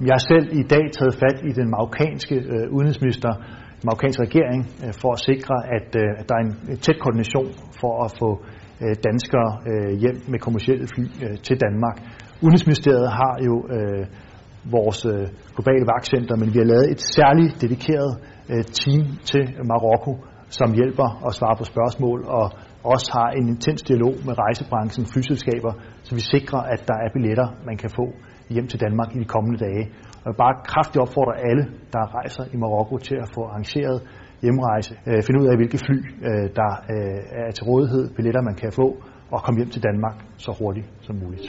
Jeg har selv i dag taget fat i den marokkanske øh, udenrigsminister, den marokkanske regering, øh, for at sikre, at, øh, at der er en, en tæt koordination for at få øh, danskere øh, hjem med kommersielle fly øh, til Danmark. Udenrigsministeriet har jo øh, vores øh, globale vagtcenter, men vi har lavet et særligt dedikeret øh, team til Marokko, som hjælper og svarer på spørgsmål og også har en intens dialog med rejsebranchen, flyselskaber, så vi sikrer, at der er billetter, man kan få hjem til Danmark i de kommende dage. Og jeg vil bare kraftigt opfordre alle, der rejser i Marokko til at få arrangeret hjemrejse, øh, finde ud af, hvilke fly, øh, der øh, er til rådighed, billetter man kan få, og komme hjem til Danmark så hurtigt som muligt.